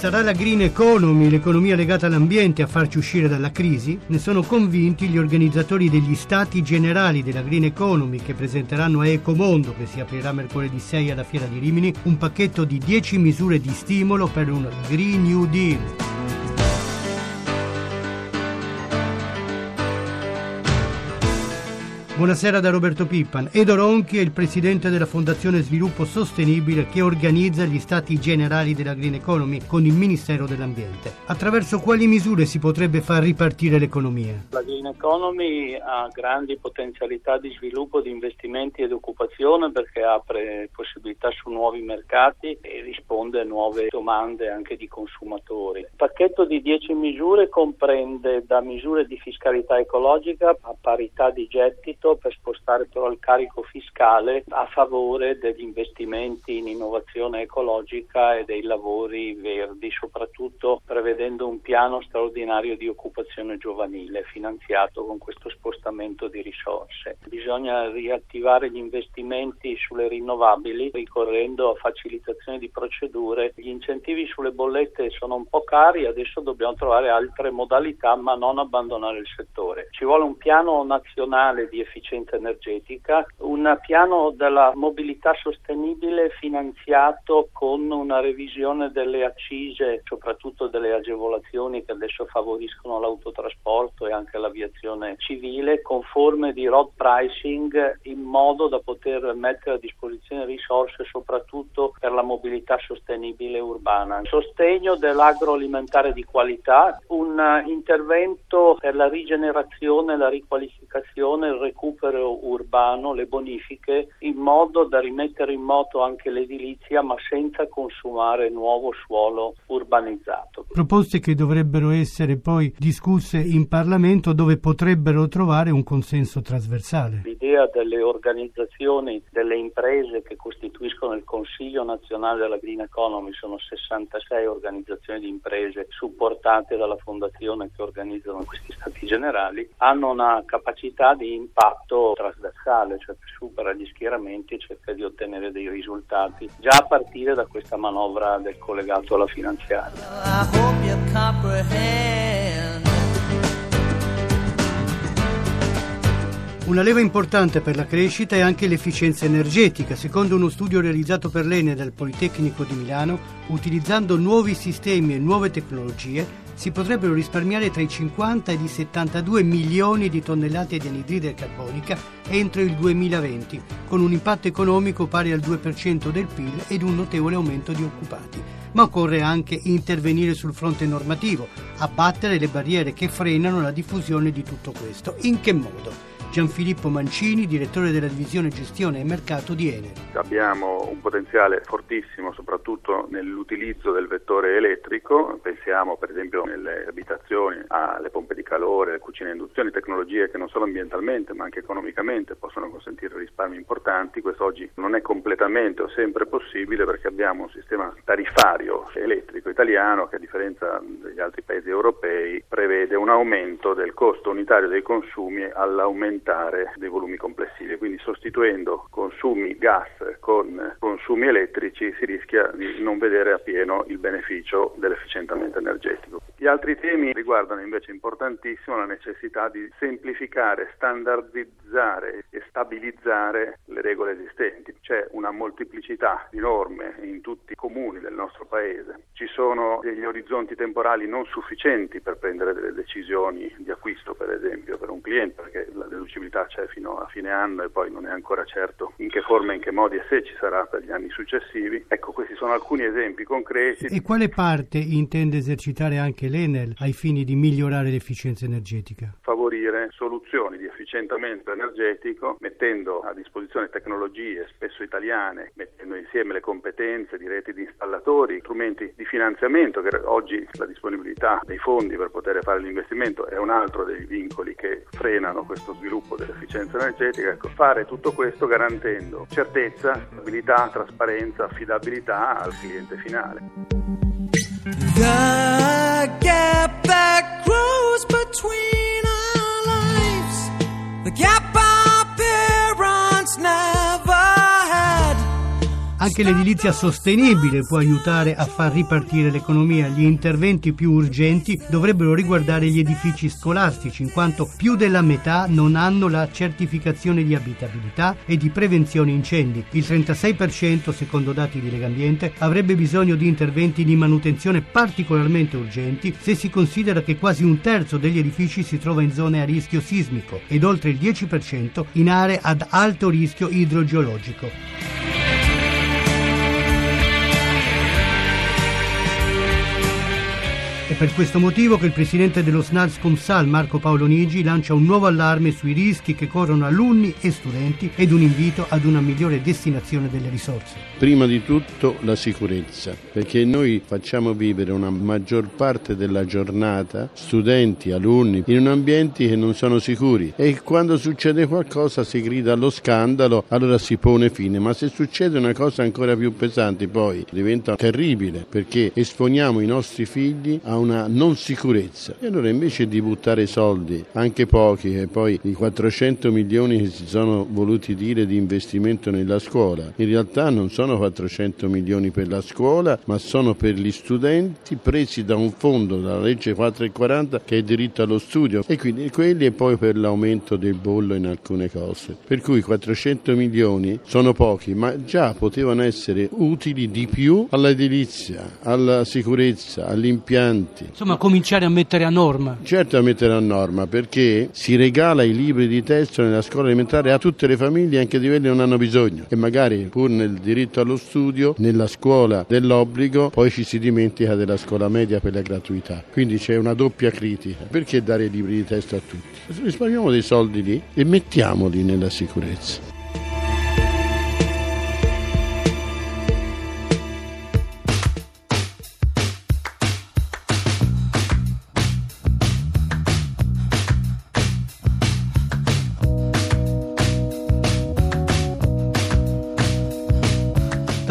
Sarà la green economy, l'economia legata all'ambiente, a farci uscire dalla crisi? Ne sono convinti gli organizzatori degli stati generali della green economy che presenteranno a Ecomondo, che si aprirà mercoledì 6 alla Fiera di Rimini, un pacchetto di 10 misure di stimolo per un Green New Deal. Buonasera da Roberto Pippan. Edo Ronchi è il presidente della Fondazione Sviluppo Sostenibile che organizza gli stati generali della Green Economy con il Ministero dell'Ambiente. Attraverso quali misure si potrebbe far ripartire l'economia? La Green Economy ha grandi potenzialità di sviluppo di investimenti ed occupazione perché apre possibilità su nuovi mercati e risponde a nuove domande anche di consumatori. Il pacchetto di 10 misure comprende da misure di fiscalità ecologica a parità di gettito fatto per spostare però il carico fiscale a favore degli investimenti in innovazione ecologica e dei lavori verdi, soprattutto prevedendo un piano straordinario di occupazione giovanile finanziato con questo spostamento di risorse. Bisogna riattivare gli investimenti sulle rinnovabili ricorrendo a facilitazione di procedure. Gli incentivi sulle bollette sono un po' cari, adesso dobbiamo trovare altre modalità ma non abbandonare il settore. Ci vuole un piano nazionale di efficienza efficienza energetica, un piano della mobilità sostenibile finanziato con una revisione delle accise, soprattutto delle agevolazioni che adesso favoriscono l'autotrasporto e anche l'aviazione civile, con forme di road pricing in modo da poter mettere a disposizione risorse soprattutto per la mobilità sostenibile urbana. Sostegno dell'agroalimentare di qualità, un intervento per la rigenerazione, la riqualificazione, il recupero recupero urbano, le bonifiche, in modo da rimettere in moto anche l'edilizia ma senza consumare nuovo suolo urbanizzato. Proposte che dovrebbero essere poi discusse in Parlamento dove potrebbero trovare un consenso trasversale. L'idea delle organizzazioni, delle imprese che costituiscono il Consiglio nazionale della Green Economy, sono 66 organizzazioni di imprese supportate dalla fondazione che organizzano questi stati generali, hanno una capacità di impatto impatto trasversale, cioè che supera gli schieramenti e cerca di ottenere dei risultati già a partire da questa manovra del collegato alla finanziaria. Una leva importante per la crescita è anche l'efficienza energetica. Secondo uno studio realizzato per l'Ene dal Politecnico di Milano, utilizzando nuovi sistemi e nuove tecnologie, si potrebbero risparmiare tra i 50 ed i 72 milioni di tonnellate di anidride carbonica entro il 2020, con un impatto economico pari al 2% del PIL ed un notevole aumento di occupati. Ma occorre anche intervenire sul fronte normativo, abbattere le barriere che frenano la diffusione di tutto questo. In che modo? Gianfilippo Mancini, direttore della divisione gestione e mercato di Enel. Abbiamo un potenziale fortissimo soprattutto nell'utilizzo del vettore elettrico, pensiamo per esempio nelle abitazioni alle pompe di calore, alle cucine a induzione, tecnologie che non solo ambientalmente ma anche economicamente possono consentire risparmi importanti. Questo oggi non è completamente o sempre possibile perché abbiamo un sistema tariffario elettrico italiano che a differenza degli altri paesi europei prevede un aumento del costo unitario dei consumi all'aumento aumentare dei volumi complessivi, quindi sostituendo consumi gas con consumi elettrici si rischia di non vedere appieno il beneficio dell'efficientamento energetico. Gli altri temi riguardano invece importantissimo la necessità di semplificare, standardizzare e stabilizzare le regole esistenti. C'è una molteplicità di norme in tutti i comuni del nostro paese. Ci sono degli orizzonti temporali non sufficienti per prendere delle decisioni di acquisto, per esempio, per un cliente, perché deducibilità c'è fino a fine anno e poi non è ancora certo in che forma, in che modi e se ci sarà per gli anni successivi. Ecco, questi sono alcuni esempi concreti. E quale parte intende esercitare anche l'Enel ai fini di migliorare l'efficienza energetica? Favorire soluzioni di efficientamento energetico mettendo a disposizione tecnologie spesso italiane, mettendo insieme le competenze di reti di installatori, strumenti di finanziamento che oggi la disponibilità dei fondi per poter fare l'investimento è un altro dei vincoli che frenano questo sviluppo dell'efficienza energetica. Ecco, fare tutto questo garantendo certezza, stabilità, trasparenza, affidabilità al cliente finale. The gap that grows between Anche l'edilizia sostenibile può aiutare a far ripartire l'economia. Gli interventi più urgenti dovrebbero riguardare gli edifici scolastici, in quanto più della metà non hanno la certificazione di abitabilità e di prevenzione incendi. Il 36%, secondo dati di Legambiente, avrebbe bisogno di interventi di manutenzione particolarmente urgenti se si considera che quasi un terzo degli edifici si trova in zone a rischio sismico ed oltre il 10% in aree ad alto rischio idrogeologico. Per questo motivo che il presidente dello SNALS Comsal, Marco Paolo Nigi, lancia un nuovo allarme sui rischi che corrono alunni e studenti ed un invito ad una migliore destinazione delle risorse. Prima di tutto la sicurezza, perché noi facciamo vivere una maggior parte della giornata studenti, alunni, in ambienti che non sono sicuri e quando succede qualcosa si grida allo scandalo, allora si pone fine, ma se succede una cosa ancora più pesante poi diventa terribile perché esponiamo i nostri figli a una non sicurezza. E allora invece di buttare soldi, anche pochi, e poi i 400 milioni che si sono voluti dire di investimento nella scuola, in realtà non sono 400 milioni per la scuola, ma sono per gli studenti presi da un fondo, dalla legge 440, che è diritto allo studio, e quindi quelli e poi per l'aumento del bollo in alcune cose. Per cui 400 milioni sono pochi, ma già potevano essere utili di più all'edilizia, alla sicurezza, agli avanti. Insomma, cominciare a mettere a norma. Certo a mettere a norma, perché si regala i libri di testo nella scuola elementare a tutte le famiglie, anche di quelli che non hanno bisogno. E magari pur nel diritto allo studio, nella scuola dell'obbligo, poi ci si dimentica della scuola media per la gratuità. Quindi c'è una doppia critica. Perché dare i libri di testo a tutti? Risparmiamo dei soldi lì e mettiamoli nella sicurezza.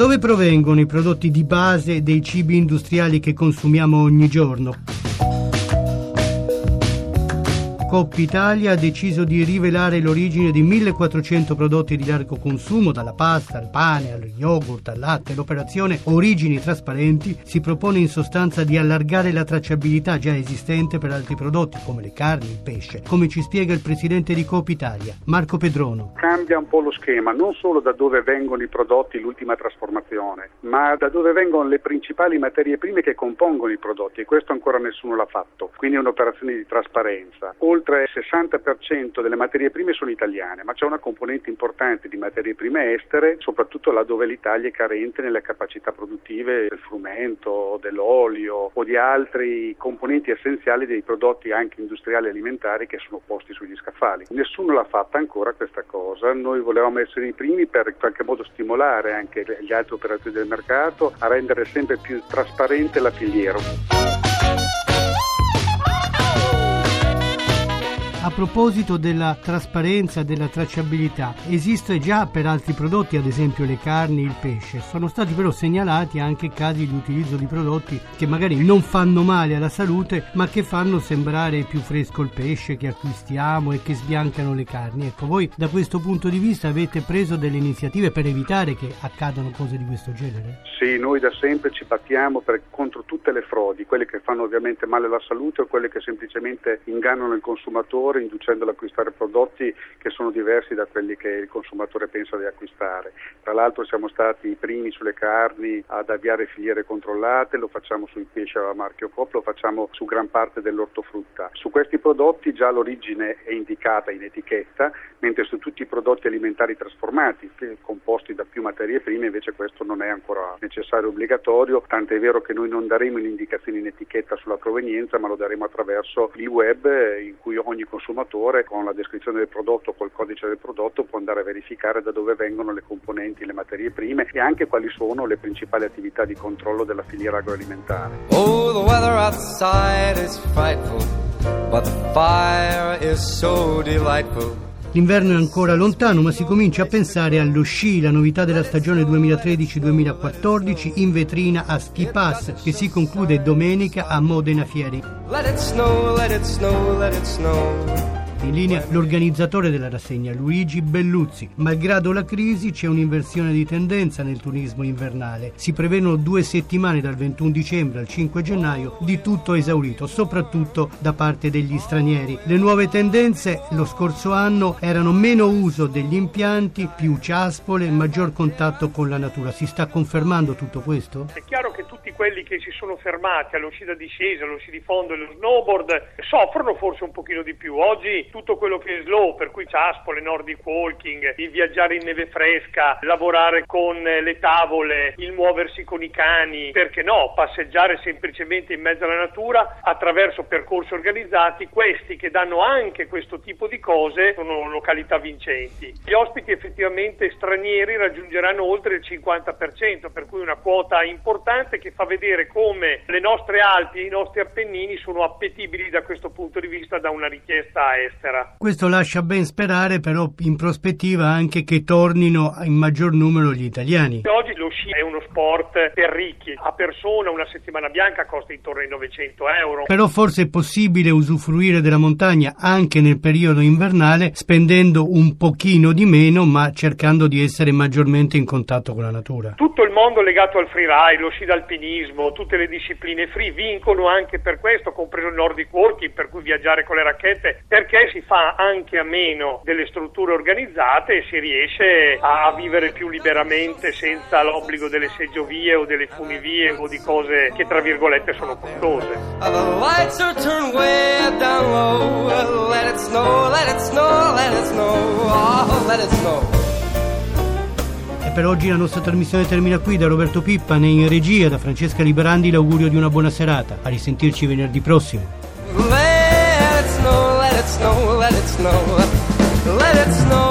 Dove provengono i prodotti di base dei cibi industriali che consumiamo ogni giorno? Coppa Italia ha deciso di rivelare l'origine di 1400 prodotti di largo consumo, dalla pasta al pane, allo yogurt, al latte. L'operazione Origini Trasparenti si propone in sostanza di allargare la tracciabilità già esistente per altri prodotti come le carni, il pesce, come ci spiega il presidente di Coppa Italia, Marco Pedrono. Cambia un po' lo schema, non solo da dove vengono i prodotti, l'ultima trasformazione, ma da dove vengono le principali materie prime che compongono i prodotti e questo ancora nessuno l'ha fatto. Quindi è un'operazione di trasparenza. Oltre oltre il 60% delle materie prime sono italiane, ma c'è una componente importante di materie prime estere, soprattutto laddove l'Italia è carente nelle capacità produttive del frumento, dell'olio o di altri componenti essenziali dei prodotti anche industriali e alimentari che sono posti sugli scaffali. Nessuno l'ha fatta ancora questa cosa, noi volevamo essere i primi per in qualche modo stimolare anche gli altri operatori del mercato a rendere sempre più trasparente la filiera. A proposito della trasparenza, della tracciabilità, esiste già per altri prodotti, ad esempio le carni, il pesce. Sono stati però segnalati anche casi di utilizzo di prodotti che magari non fanno male alla salute, ma che fanno sembrare più fresco il pesce che acquistiamo e che sbiancano le carni. Ecco, voi da questo punto di vista avete preso delle iniziative per evitare che accadano cose di questo genere? Sì, noi da sempre ci battiamo per, contro tutte le frodi, quelle che fanno ovviamente male alla salute o quelle che semplicemente ingannano il consumatore consumatore inducendolo ad acquistare prodotti che sono diversi da quelli che il consumatore pensa di acquistare. Tra l'altro siamo stati i primi sulle carni ad avviare filiere controllate, lo facciamo sui pesci a marchio COP, lo facciamo su gran parte dell'ortofrutta. Su questi prodotti già l'origine è indicata in etichetta, mentre su tutti i prodotti alimentari trasformati, composti da più materie prime, invece questo non è ancora necessario e obbligatorio, tant'è vero che noi non daremo l'indicazione in etichetta sulla provenienza, ma lo daremo attraverso il web in cui ogni consumatore consumatore con la descrizione del prodotto, col codice del prodotto può andare a verificare da dove vengono le componenti, le materie prime e anche quali sono le principali attività di controllo della filiera agroalimentare. Oh, the weather outside is frightful, but the fire is so delightful. L'inverno è ancora lontano, ma si comincia a pensare allo sci, la novità della stagione 2013-2014 in vetrina a Ski Pass, che si conclude domenica a Modena Fieri. Let it snow, let it snow, let it snow. In linea l'organizzatore della rassegna Luigi Belluzzi. Malgrado la crisi c'è un'inversione di tendenza nel turismo invernale. Si prevedono due settimane dal 21 dicembre al 5 gennaio di tutto esaurito, soprattutto da parte degli stranieri. Le nuove tendenze lo scorso anno erano meno uso degli impianti, più ciaspole maggior contatto con la natura. Si sta confermando tutto questo? È chiaro che tutti quelli che si sono fermati allo sci da discesa, allo sci di fondo e allo snowboard soffrono forse un pochino di più. Oggi tutto quello che è slow, per cui ciaspole, nordic walking, il viaggiare in neve fresca, lavorare con le tavole, il muoversi con i cani, perché no, passeggiare semplicemente in mezzo alla natura attraverso percorsi organizzati, questi che danno anche questo tipo di cose sono località vincenti. Gli ospiti effettivamente stranieri raggiungeranno oltre il 50%, per cui una quota importante che fa vedere come le nostre Alpi e i nostri Appennini sono appetibili da questo punto di vista da una richiesta estera estera. Questo lascia ben sperare però in prospettiva anche che tornino in maggior numero gli italiani. Oggi lo sci è uno sport per ricchi, a persona una settimana bianca costa intorno ai 900 euro. Però forse è possibile usufruire della montagna anche nel periodo invernale spendendo un pochino di meno ma cercando di essere maggiormente in contatto con la natura. Tutto il mondo legato al freeride, lo sci d'alpinismo, tutte le discipline free vincono anche per questo, compreso il Nordic Walking, per cui viaggiare con le racchette, perché si fa anche a meno delle strutture organizzate e si riesce a vivere più liberamente senza l'obbligo delle seggiovie o delle funivie o di cose che tra virgolette sono costose. Oh. E per oggi la nostra trasmissione termina qui da Roberto Pippa, in regia da Francesca Liberandi l'augurio di una buona serata. A risentirci venerdì prossimo. Let it snow, let it snow, let it snow. Let it snow,